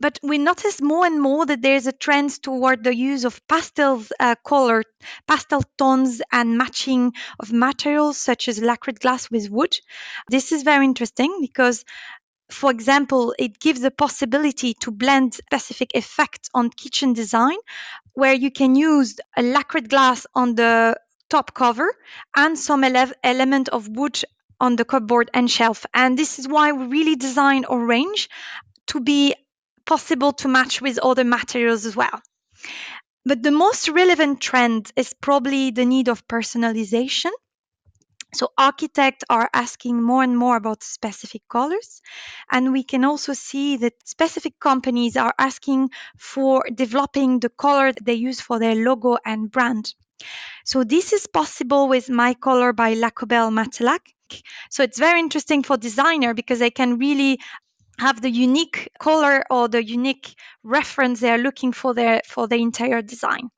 But we notice more and more that there's a trend toward the use of pastel uh, color, pastel tones, and matching of materials such as lacquered glass with wood. This is very interesting because for example, it gives the possibility to blend specific effects on kitchen design, where you can use a lacquered glass on the top cover and some ele- element of wood on the cupboard and shelf. And this is why we really design our range to be possible to match with other materials as well. But the most relevant trend is probably the need of personalization. So architects are asking more and more about specific colors. And we can also see that specific companies are asking for developing the color they use for their logo and brand. So this is possible with My Color by Lacobel Matelac. So it's very interesting for designer because they can really have the unique color or the unique reference they're looking for their for the interior design.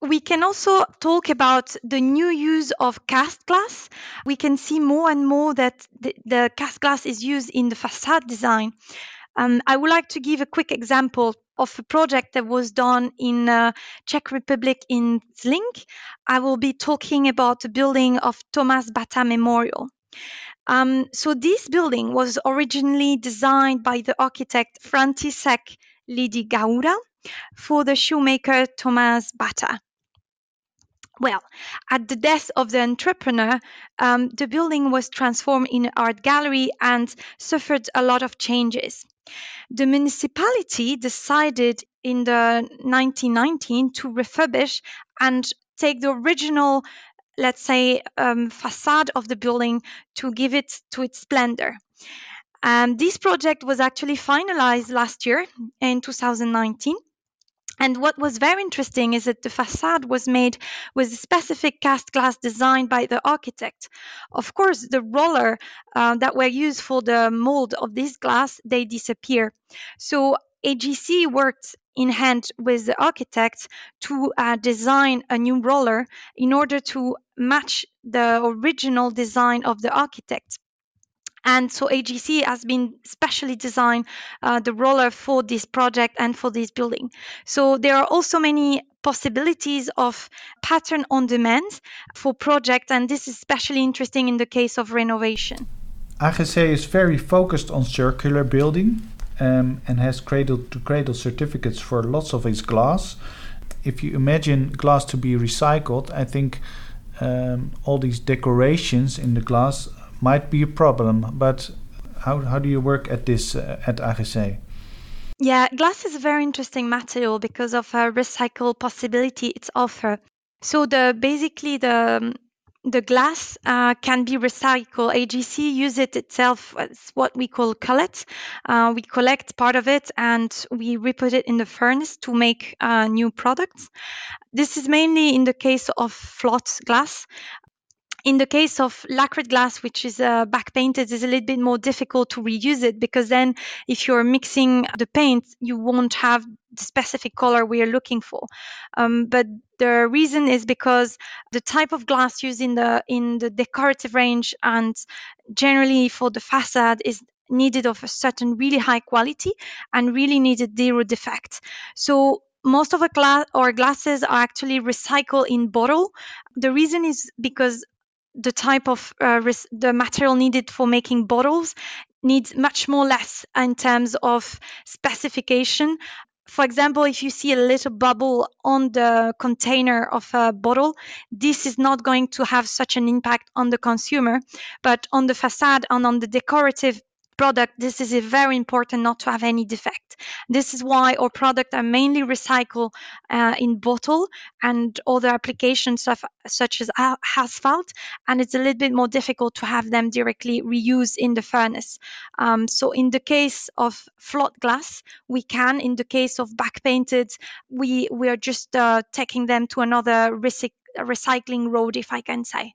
We can also talk about the new use of cast glass. We can see more and more that the, the cast glass is used in the facade design. Um, I would like to give a quick example of a project that was done in uh, Czech Republic in Zlink. I will be talking about the building of Thomas Bata Memorial. Um, so this building was originally designed by the architect František Lidigaura for the shoemaker Thomas Bata. Well, at the death of the entrepreneur, um, the building was transformed in an art gallery and suffered a lot of changes. The municipality decided in the 1919 to refurbish and take the original, let's say, um, facade of the building to give it to its splendor. Um, this project was actually finalized last year in 2019 and what was very interesting is that the facade was made with a specific cast glass designed by the architect. Of course, the roller uh, that were used for the mold of this glass, they disappear. So AGC worked in hand with the architect to uh, design a new roller in order to match the original design of the architect. And so AGC has been specially designed uh, the roller for this project and for this building. So there are also many possibilities of pattern on demand for project, and this is especially interesting in the case of renovation. AGC is very focused on circular building um, and has cradle to cradle certificates for lots of its glass. If you imagine glass to be recycled, I think um, all these decorations in the glass might be a problem. But how, how do you work at this uh, at AGC? Yeah, glass is a very interesting material because of a recycle possibility it's offer. So the basically the um, the glass uh, can be recycled. AGC use it itself as what we call cullet. Uh, we collect part of it and we re-put it in the furnace to make uh, new products. This is mainly in the case of float glass. In the case of lacquered glass, which is uh, back painted, it's a little bit more difficult to reuse it because then if you're mixing the paint, you won't have the specific color we are looking for. Um, but the reason is because the type of glass used in the in the decorative range and generally for the facade is needed of a certain really high quality and really needed zero defect. So most of our, gla- our glasses are actually recycled in bottle. The reason is because the type of uh, res- the material needed for making bottles needs much more less in terms of specification for example, if you see a little bubble on the container of a bottle, this is not going to have such an impact on the consumer. But on the facade and on the decorative product, this is very important not to have any defect. This is why our product are mainly recycled uh, in bottle and other applications of, such as asphalt, and it's a little bit more difficult to have them directly reused in the furnace. Um, so in the case of float glass, we can. In the case of back painted, we we are just uh, taking them to another recycling road, if I can say.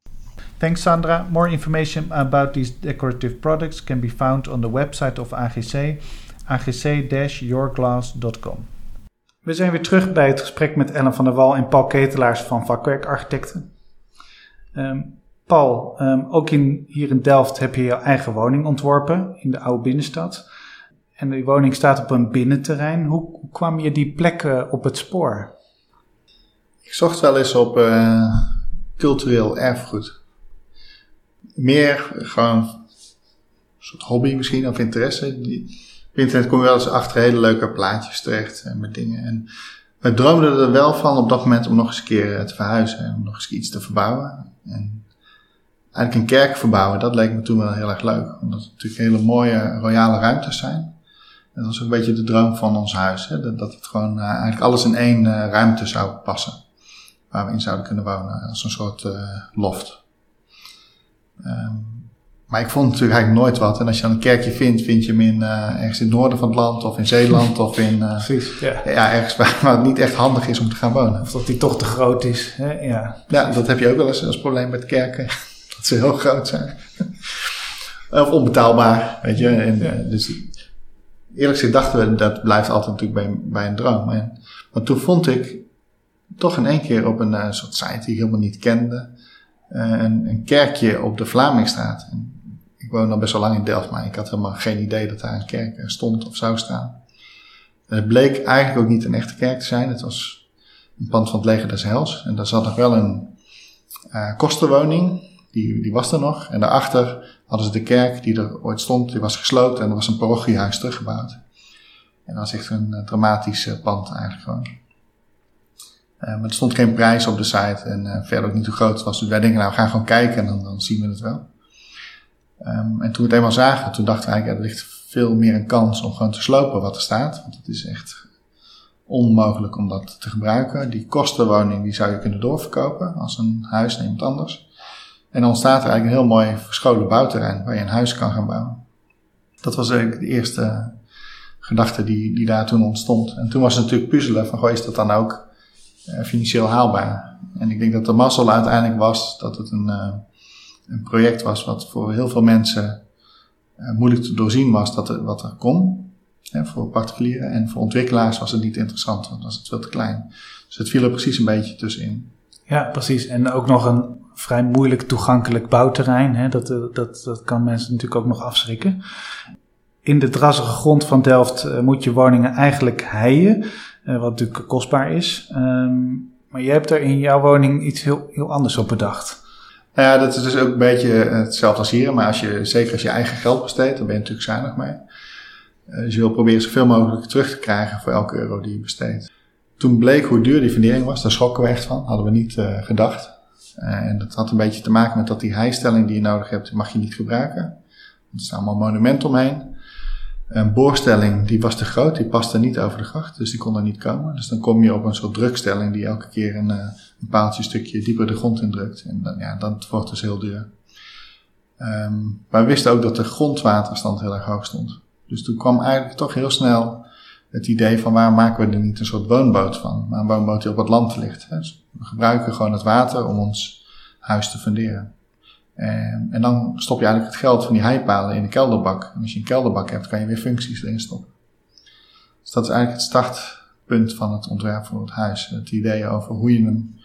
Thanks, Sandra. More information about these decorative products can be found on the website of AGC, agc-yourglass.com. We zijn weer terug bij het gesprek met Ellen van der Wal en Paul Ketelaars van Vakwerkarchitecten. Um, Paul, ehm, ook in, hier in Delft heb je je eigen woning ontworpen in de oude binnenstad. En die woning staat op een binnenterrein. Hoe, kwam je die plek eh, op het spoor? Ik zocht wel eens op uh, cultureel erfgoed. Meer gewoon soort hobby misschien of interesse. Die, op internet kom je wel eens achter hele leuke plaatjes terecht en met dingen. En we droomden er wel van op dat moment om nog eens een keer eh, te verhuizen en nog eens iets te verbouwen. En eigenlijk een kerk verbouwen, dat leek me toen wel heel erg leuk. Omdat het natuurlijk hele mooie royale ruimtes zijn. En dat was ook een beetje de droom van ons huis. Hè? Dat het gewoon uh, eigenlijk alles in één ruimte zou passen. Waar we in zouden kunnen wonen. Als een soort loft. Um, maar ik vond natuurlijk eigenlijk nooit wat. En als je dan een kerkje vindt, vind je hem in, uh, ergens in het noorden van het land of in Zeeland of in. Uh, Precies, ja. ja. ergens waar, waar, het niet echt handig is om te gaan wonen. Of dat die toch te groot is. Hè? Ja, ja, dat heb je ook wel eens als probleem met kerken. dat ze heel groot zijn. of onbetaalbaar, weet je. En, ja. Dus eerlijk gezegd dachten we, dat blijft altijd natuurlijk bij, bij een droom. En, maar toen vond ik toch in één keer op een uh, soort site die ik helemaal niet kende. Een, een kerkje op de Vlamingstraat. Ik woon al best wel lang in Delft, maar ik had helemaal geen idee dat daar een kerk stond of zou staan. En het bleek eigenlijk ook niet een echte kerk te zijn. Het was een pand van het leger des Hels. En daar zat nog wel een kostenwoning. Die, die was er nog. En daarachter hadden ze de kerk die er ooit stond. Die was gesloten en er was een parochiehuis teruggebouwd. En dat was echt een dramatisch pand eigenlijk gewoon. Maar er stond geen prijs op de site en verder ook niet hoe groot het was. Dus wij denken, nou we gaan gewoon kijken en dan, dan zien we het wel. Um, en toen we het eenmaal zagen, toen dachten we eigenlijk, er ligt veel meer een kans om gewoon te slopen wat er staat. Want het is echt onmogelijk om dat te gebruiken. Die kostenwoning die zou je kunnen doorverkopen als een huis naar iemand anders. En dan ontstaat er eigenlijk een heel mooi verscholen bouwterrein waar je een huis kan gaan bouwen. Dat was eigenlijk de eerste gedachte die, die daar toen ontstond. En toen was het natuurlijk puzzelen van, goh, is dat dan ook financieel haalbaar? En ik denk dat de mazzel uiteindelijk was dat het een... Uh, een project was wat voor heel veel mensen uh, moeilijk te doorzien was dat er, wat er kon. Voor particulieren en voor ontwikkelaars was het niet interessant, want was het veel te klein. Dus het viel er precies een beetje tussenin. Ja, precies. En ook nog een vrij moeilijk toegankelijk bouwterrein. Hè? Dat, dat, dat kan mensen natuurlijk ook nog afschrikken. In de drassige grond van Delft moet je woningen eigenlijk heien, wat natuurlijk kostbaar is. Um, maar je hebt er in jouw woning iets heel, heel anders op bedacht. Nou ja, dat is dus ook een beetje hetzelfde als hier. Maar als je, zeker als je eigen geld besteedt, dan ben je natuurlijk zuinig mee. Dus je wil proberen zoveel mogelijk terug te krijgen voor elke euro die je besteedt. Toen bleek hoe duur die fundering was, daar schrokken we echt van. Hadden we niet gedacht. En dat had een beetje te maken met dat die heistelling die je nodig hebt, mag je niet gebruiken. Er staan allemaal monumenten omheen. Een boorstelling die was te groot, die paste niet over de gracht, dus die kon er niet komen. Dus dan kom je op een soort drukstelling die elke keer een, een paaltje stukje dieper de grond indrukt. En dan, ja, dat wordt dus heel duur. Um, maar we wisten ook dat de grondwaterstand heel erg hoog stond. Dus toen kwam eigenlijk toch heel snel het idee van waar maken we er niet een soort woonboot van. Maar een woonboot die op het land ligt. Dus we gebruiken gewoon het water om ons huis te funderen. En, en dan stop je eigenlijk het geld van die heipalen in de kelderbak. En als je een kelderbak hebt, kan je weer functies erin stoppen. Dus dat is eigenlijk het startpunt van het ontwerp voor het huis. Het idee over hoe je hem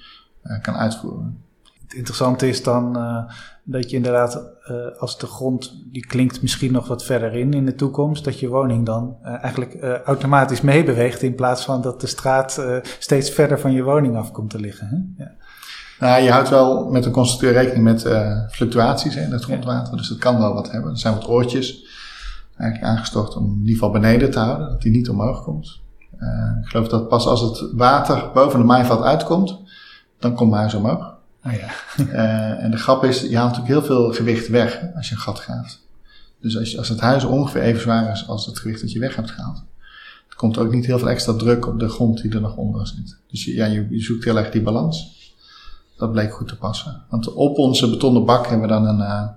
uh, kan uitvoeren. Het interessante is dan uh, dat je inderdaad, als de grond, die klinkt misschien nog wat verder in in de toekomst, dat je woning dan eigenlijk automatisch meebeweegt in plaats van dat de straat steeds verder van je woning af komt te liggen. Hè? Ja. Nou, je houdt wel met een constructeur rekening met fluctuaties in het grondwater, dus dat kan wel wat hebben. Er zijn wat oortjes eigenlijk aangestort om in ieder geval beneden te houden, dat die niet omhoog komt. ik geloof dat pas als het water boven de maaiveld uitkomt, dan komt mijn huis omhoog. Oh ja. uh, en de grap is, je haalt natuurlijk heel veel gewicht weg als je een gat graaft. Dus als, je, als het huis ongeveer even zwaar is als het gewicht dat je weg hebt gehaald, dan komt er ook niet heel veel extra druk op de grond die er nog onder zit. Dus je, ja, je, je zoekt heel erg die balans. Dat bleek goed te passen. Want op onze betonnen bak hebben we dan een, uh,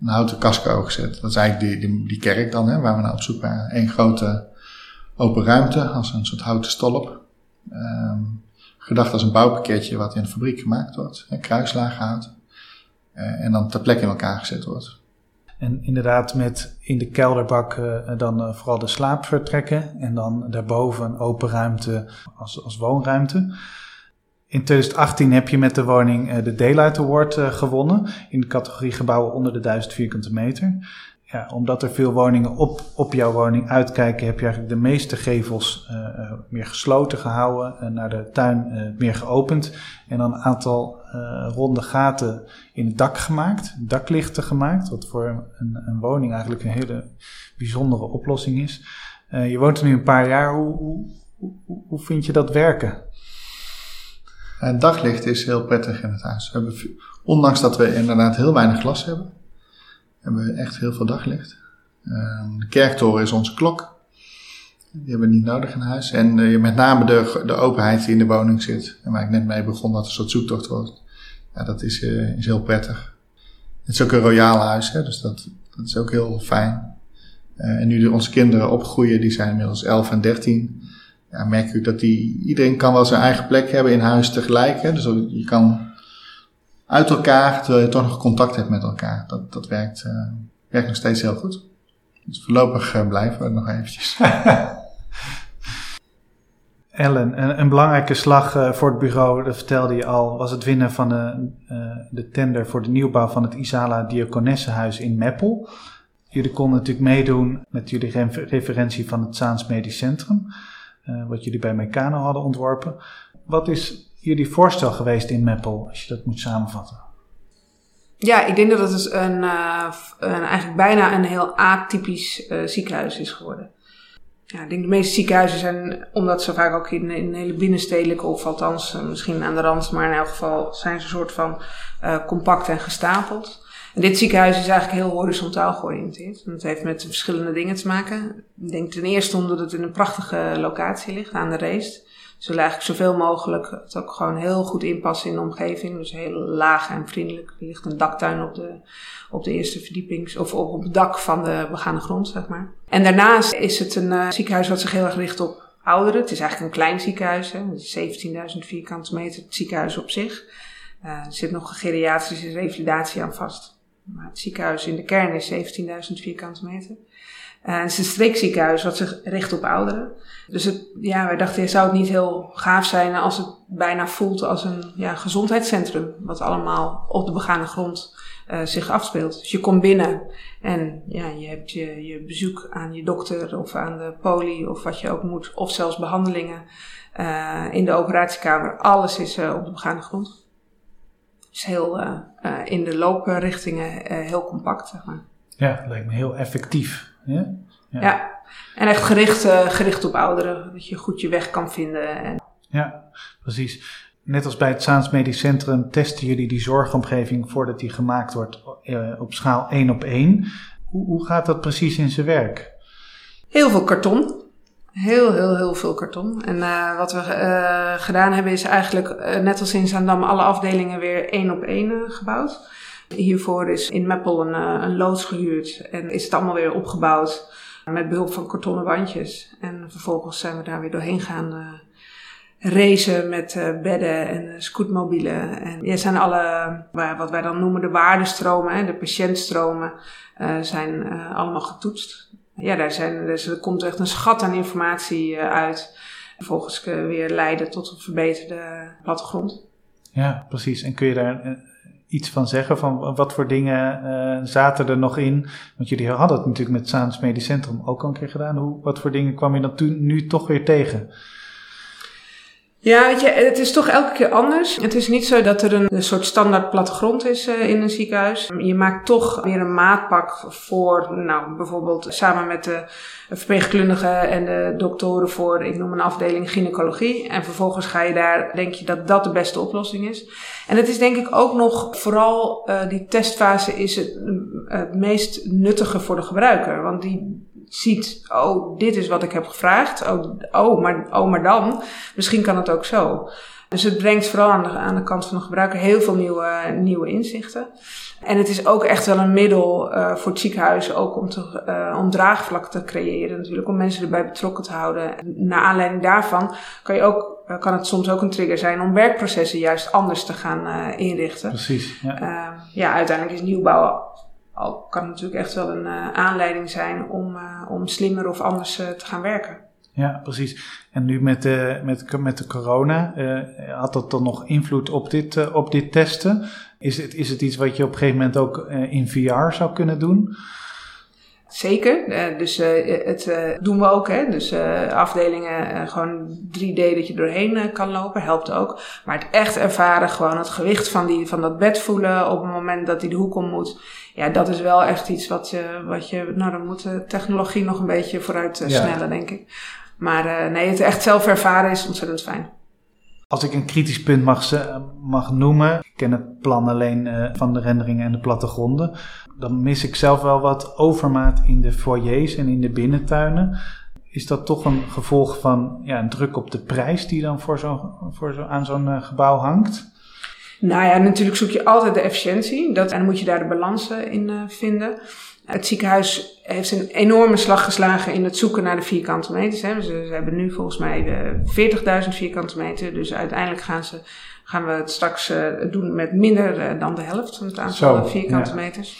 een houten casco gezet. Dat is eigenlijk die, die, die kerk dan, hè, waar we nou op zoek waren. Eén grote open ruimte, als een soort houten stolp. Um, gedacht als een bouwpakketje wat in de fabriek gemaakt wordt, een kruislaaghout, uh, en dan ter plekke in elkaar gezet wordt. En inderdaad met in de kelderbak uh, dan vooral de slaapvertrekken en dan daarboven een open ruimte als, als woonruimte. In 2018 heb je met de woning de Daylight Award gewonnen in de categorie gebouwen onder de 1000 vierkante meter ja, omdat er veel woningen op, op jouw woning uitkijken, heb je eigenlijk de meeste gevels uh, meer gesloten gehouden en naar de tuin meer geopend. En dan een aantal ronde gaten in het dak gemaakt, daklichten gemaakt, wat voor een, een woning eigenlijk een hele bijzondere oplossing is. je woont er nu een paar jaar, hoe, hoe, hoe vind je dat werken? Daglicht is heel prettig in het huis. We hebben, ondanks dat we inderdaad heel weinig glas hebben, hebben we echt heel veel daglicht. De kerktoren is onze klok. Die hebben we niet nodig in huis. En uh, met name de, de openheid die in de woning zit. En waar ik net mee begon, dat een soort zoektocht wordt. Ja, dat is, uh, is heel prettig. Het is ook een royaal huis, hè, dus dat, dat is ook heel fijn. Uh, en nu onze kinderen opgroeien, die zijn inmiddels 11 en 13. Ja, merk ik dat die, iedereen kan wel zijn eigen plek hebben in huis tegelijk. Hè. Dus je kan uit elkaar, terwijl je toch nog contact hebt met elkaar. Dat, dat werkt, uh, werkt nog steeds heel goed. Dus voorlopig uh, blijven we nog eventjes. Ellen, een, een, belangrijke slag uh, voor het bureau, dat vertelde je al, was het winnen van de, de tender voor de nieuwbouw van het Isala Diakonessenhuis in Meppel. Jullie konden natuurlijk meedoen met jullie referentie van het Zaans Medisch Centrum, wat jullie bij Meccano hadden ontworpen. Wat is jullie voorstel geweest in Meppel, als je dat moet samenvatten? Ja, ik denk dat het dus een, uh, een eigenlijk bijna een heel atypisch uh, ziekenhuis is geworden. Ja, ik denk de meeste ziekenhuizen zijn, omdat ze vaak ook in, in hele binnenstedelijke, of althans misschien aan de rand, maar in elk geval zijn ze een soort van compact en gestapeld. Dit ziekenhuis is eigenlijk heel horizontaal georiënteerd. Dat heeft met verschillende dingen te maken. Ik denk ten eerste omdat het in een prachtige locatie ligt, aan de Reest zullen eigenlijk zoveel mogelijk het ook gewoon heel goed inpassen in de omgeving. Dus heel laag en vriendelijk. Er ligt een daktuin op de, op de eerste verdieping, of op het dak van de begane grond, zeg maar. En daarnaast is het een uh, ziekenhuis wat zich heel erg richt op ouderen. Het is eigenlijk een klein ziekenhuis, hè. 17.000 vierkante meter, het ziekenhuis op zich. Uh, er zit nog een geriatrische revalidatie aan vast. Maar het ziekenhuis in de kern is 17.000 vierkante meter. Uh, het is een streekziekenhuis wat zich richt op ouderen. Dus het, ja, wij dachten, zou het niet heel gaaf zijn als het bijna voelt als een ja, gezondheidscentrum. Wat allemaal op de begane grond uh, zich afspeelt. Dus je komt binnen en ja, je hebt je, je bezoek aan je dokter of aan de poli of wat je ook moet. Of zelfs behandelingen uh, in de operatiekamer. Alles is op de begane grond. Dus heel in de looprichtingen heel compact, zeg maar. Ja, lijkt me heel effectief. Ja, ja. ja. en echt gericht, gericht op ouderen. Dat je goed je weg kan vinden. En... Ja, precies. Net als bij het Zaans Medisch Centrum testen jullie die zorgomgeving voordat die gemaakt wordt op schaal 1 op 1. Hoe, hoe gaat dat precies in zijn werk? Heel veel karton. Heel, heel, heel veel karton. En uh, wat we uh, gedaan hebben is eigenlijk, uh, net als in Zaandam, alle afdelingen weer één op één gebouwd. Hiervoor is in Meppel een, eh, een loods gehuurd en is het allemaal weer opgebouwd met behulp van kartonnen wandjes. En vervolgens zijn we daar weer doorheen gaan racen met bedden en scootmobielen. En ja, zijn alle, wat wij dan noemen de waardestromen, hè, de patiëntstromen, zijn allemaal getoetst. Ja, daar zijn, er komt echt een schat aan informatie uit. Vervolgens weer leiden tot een verbeterde plattegrond. Ja, precies. En kun je daar iets van zeggen? Van wat voor dingen zaten er nog in? Want jullie hadden het natuurlijk met Saans Medisch Centrum ook al een keer gedaan. Hoe, wat voor dingen kwam je dan toen, nu toch weer tegen? Ja, weet je, het is toch elke keer anders. Het is niet zo dat er een, een soort standaard plattegrond is uh, in een ziekenhuis. Je maakt toch weer een maatpak voor, nou, bijvoorbeeld samen met de verpleegkundigen en de doktoren voor, ik noem een afdeling gynaecologie. En vervolgens ga je daar, denk je dat dat de beste oplossing is. En het is denk ik ook nog, vooral uh, die testfase is het, het meest nuttige voor de gebruiker. Want die ziet, oh, dit is wat ik heb gevraagd. Oh, oh, maar, oh, maar dan, misschien kan het ook zo. Dus het brengt vooral aan de, aan de kant van de gebruiker heel veel nieuwe, nieuwe inzichten. En het is ook echt wel een middel uh, voor het ziekenhuis ook om, te, uh, om draagvlak te creëren natuurlijk, om mensen erbij betrokken te houden. Naar aanleiding daarvan kan, je ook, uh, kan het soms ook een trigger zijn om werkprocessen juist anders te gaan inrichten. Precies. Ja. ja, uiteindelijk is nieuwbouw al kan natuurlijk echt wel een aanleiding zijn om, om slimmer of anders te gaan werken. Ja, precies. En nu met de, met, met de corona, had dat dan nog invloed op dit, op dit testen? Is het, is het iets wat je op een gegeven moment ook in VR zou kunnen doen? Zeker, uh, dus uh, het uh, doen we ook. Hè? Dus afdelingen gewoon 3D dat je doorheen kan lopen, helpt ook. Maar het echt ervaren, gewoon het gewicht van, die, van dat bed voelen op het moment dat hij de hoek om moet. Ja, dat is wel echt iets wat, wat je, nou dan moet de technologie nog een beetje vooruit snellen, ja. denk ik. Maar nee, het echt zelf ervaren is ontzettend fijn. Als ik een kritisch punt mag, mag noemen, ik ken het plan alleen uh, van de renderingen en de plattegronden, dan mis ik zelf wel wat overmaat in de foyers en in de binnentuinen. Is dat toch een gevolg van ja, een druk op de prijs die dan voor zo, voor zo, aan zo'n uh, gebouw hangt? Nou ja, natuurlijk zoek je altijd de efficiëntie. Dat, en dan moet je daar de balans in uh, vinden. Het ziekenhuis heeft een enorme slag geslagen in het zoeken naar de vierkante meters. Hè. Ze, ze hebben nu volgens mij 40.000 vierkante meter. Dus uiteindelijk gaan, ze, gaan we het straks uh, doen met minder uh, dan de helft van het aantal Zo, vierkante ja. meters.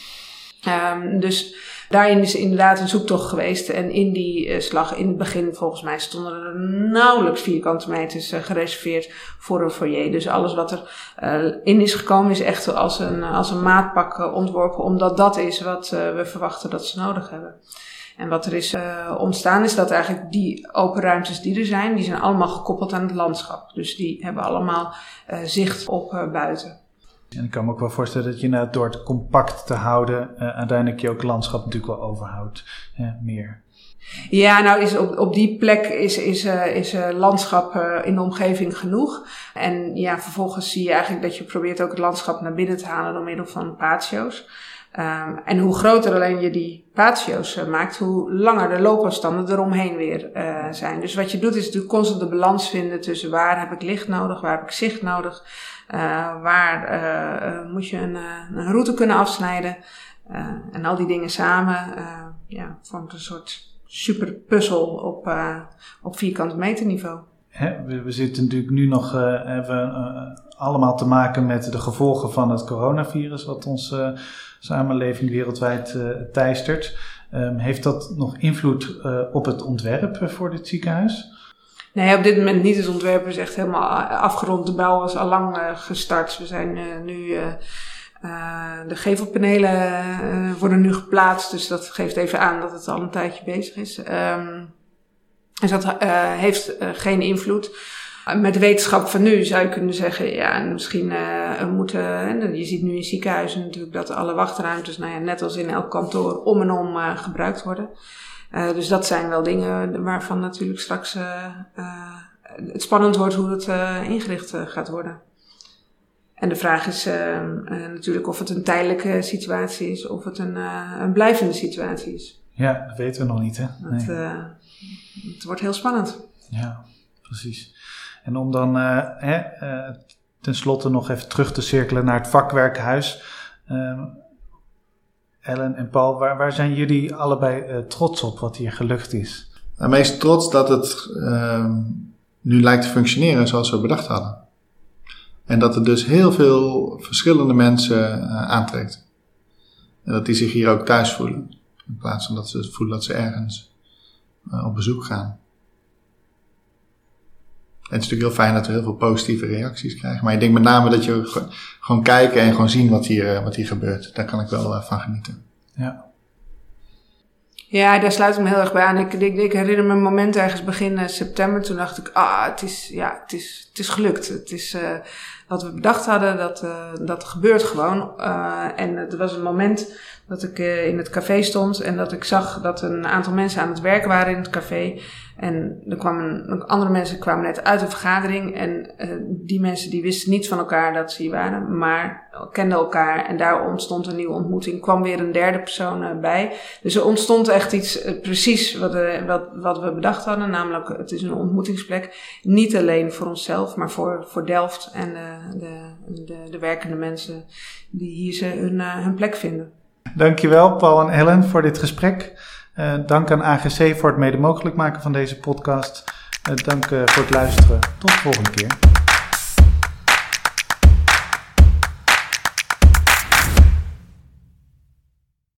Um, dus daarin is inderdaad een zoektocht geweest. En in die uh, slag, in het begin volgens mij, stonden er nauwelijks vierkante meters uh, gereserveerd voor een foyer. Dus alles wat er uh, in is gekomen is echt als een, als een maatpak ontworpen. Omdat dat is wat we verwachten dat ze nodig hebben. En wat er is ontstaan is dat eigenlijk die open ruimtes die er zijn, die zijn allemaal gekoppeld aan het landschap. Dus die hebben allemaal zicht op buiten. En ik kan me ook wel voorstellen dat je nou, door het compact te houden, uh, uiteindelijk je ook landschap natuurlijk wel overhoudt. Uh, meer. Ja, nou is op, op die plek is, is, uh, is landschap in de omgeving genoeg. En ja, vervolgens zie je eigenlijk dat je probeert ook het landschap naar binnen te halen door middel van patio's. Um, en hoe groter alleen je die patio's maakt, hoe langer de loopafstanden eromheen weer zijn. Dus wat je doet is natuurlijk constant de balans vinden tussen waar heb ik licht nodig, waar heb ik zicht nodig. Uh, waar moet je een, een, route kunnen afsnijden. en al die dingen samen ja, vormt een soort super puzzel op, op vierkante meter niveau. We, we, zitten natuurlijk nu nog even allemaal te maken met de gevolgen van het coronavirus, wat onze samenleving wereldwijd teistert. Um, heeft dat nog invloed op het ontwerp voor dit ziekenhuis? Nee, op dit moment niet. Het ontwerp is echt helemaal afgerond. De bouw was al lang uh, gestart. We zijn uh, nu. Uh, de gevelpanelen worden nu geplaatst. Dus dat geeft even aan dat het al een tijdje bezig is. Um, dus dat heeft geen invloed. Met de wetenschap van nu zou je kunnen zeggen, ja, misschien moeten, je ziet nu in ziekenhuizen natuurlijk dat alle wachtruimtes, nou ja, net als in elk kantoor, om en om gebruikt worden. Uh, dus dat zijn wel dingen waarvan natuurlijk straks het spannend wordt hoe het ingericht gaat worden. En de vraag is natuurlijk of het een tijdelijke situatie is of het een, een blijvende situatie is. Ja, dat weten we nog niet, hè? Nee. het wordt heel spannend. Ja, precies. En om dan hè, tenslotte nog even terug te cirkelen naar het vakwerkhuis. Ehm, Ellen en Paul, waar, waar zijn jullie allebei uh, trots op wat hier gelukt is? Nou, meest trots dat het uh, nu lijkt te functioneren zoals we bedacht hadden. En dat het dus heel veel verschillende mensen uh, aantrekt. En dat die zich hier ook thuis voelen. In plaats van dat ze voelen dat ze ergens uh, op bezoek gaan. En het is natuurlijk heel fijn dat we heel veel positieve reacties krijgen. Maar ik denk met name dat je gewoon kijken en gewoon zien wat hier, eh, wat hier gebeurt. Daar kan ik wel uh, van genieten. Ja. Ja, daar sluit ik me heel erg bij aan. Ik, ik, ik herinner me een moment ergens begin uh, september. Toen dacht ik, ah, het is, ja, het is, het is gelukt. Het is uh, wat we bedacht hadden, dat, uh, dat gebeurt gewoon. en het was een moment dat ik in het café stond en dat ik zag dat een aantal mensen aan het werken waren in het café. En er kwamen, andere mensen kwamen net uit een vergadering. En uh, die mensen die wisten niet van elkaar dat ze hier waren, maar kenden elkaar. En daar ontstond een nieuwe ontmoeting. kwam weer een derde persoon uh, bij. Dus er ontstond echt iets uh, precies wat, wat, wat we bedacht hadden. Namelijk, het is een ontmoetingsplek. Niet alleen voor onszelf, maar voor, voor Delft en de, de, de, de werkende mensen die hier ze hun, hun plek vinden. Dankjewel, Paul en Ellen, voor dit gesprek. Uh, dank aan AGC voor het mede mogelijk maken van deze podcast. Uh, dank uh, voor het luisteren. Tot de volgende keer.